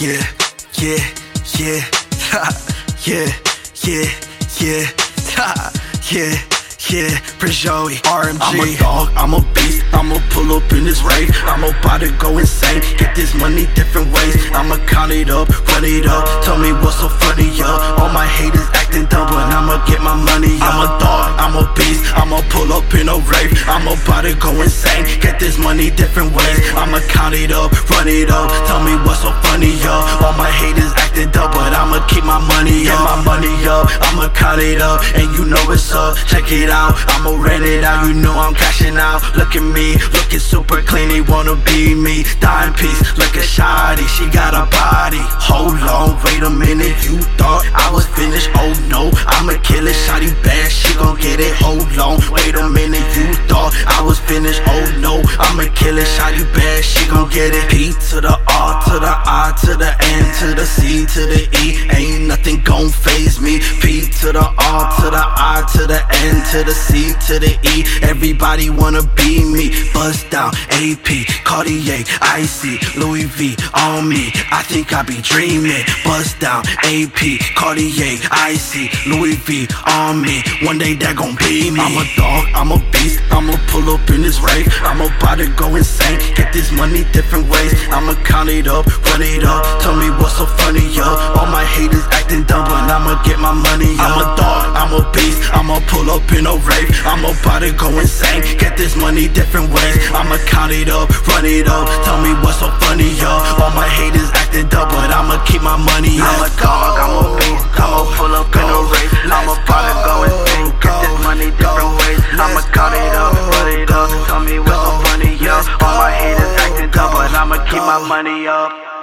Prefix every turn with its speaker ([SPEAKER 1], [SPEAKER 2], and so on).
[SPEAKER 1] yeah, yeah, yeah, ha, yeah, yeah, yeah, ha, yeah. Yeah, Prince Joey, RMG. I'm a dog, I'm a beast. I'ma pull up in this rave. I'm about to go insane. Get this money different ways. I'ma count it up, run it up. Me what's so funny, yeah. All my haters acting dumb, but I'ma get my money. Yeah. I'm a dog, I'm a beast. I'ma pull up in a rave. I'm about to go insane. Get this money different ways. I'ma count it up, run it up. Tell me what's so funny, yeah. All my haters acting dumb, but I'ma keep my money, get my money up. I'ma count it up, and you know it's up. Check it out, I'ma rent it out. You know I'm cashing out. Look at me, looking super clean. They wanna be me. Dime piece, look at Shotty. She got a body. Hold on, wait a minute. You thought I was finished? Oh no, I'ma kill it. Shotty bad, she gon' get it. Hold on, wait a minute. You thought I was finished? Oh no, I'ma kill it. Shotty bad, she gon' get it. P to the R to the I to the N to the C to the E. Ain't nothing gon' faze me. P to the R to the I to the N to the C to the E. Everybody wanna be me. Bust down, AP, Cartier, Icy, Louis V on me. I think I be dreaming. Bust down, AP, Cartier, Icy, Louis V on me. One day that gon' be me. I'm a dog, I'm a beast. I'ma pull up in this rave. I'm about to go insane. Get this money different ways. I'ma count it up, run it up. Tell me what's so funny, yeah. All my haters I'ma get my money. I'm a dog, I'm a beast. I'ma pull up in a rave. I'm about to body go insane. Get this money different ways. I'ma count it up, run it up. Tell me what's so funny, yeah. All my haters acting dumb, but I'ma keep my money.
[SPEAKER 2] I'm a dog, I'm a beast. I'ma pull up in a race. I'm about to go insane. Get this money different ways. I'ma count it up, run it up. Tell me what's so funny, yeah. All my haters acting dumb, but I'ma keep my money up.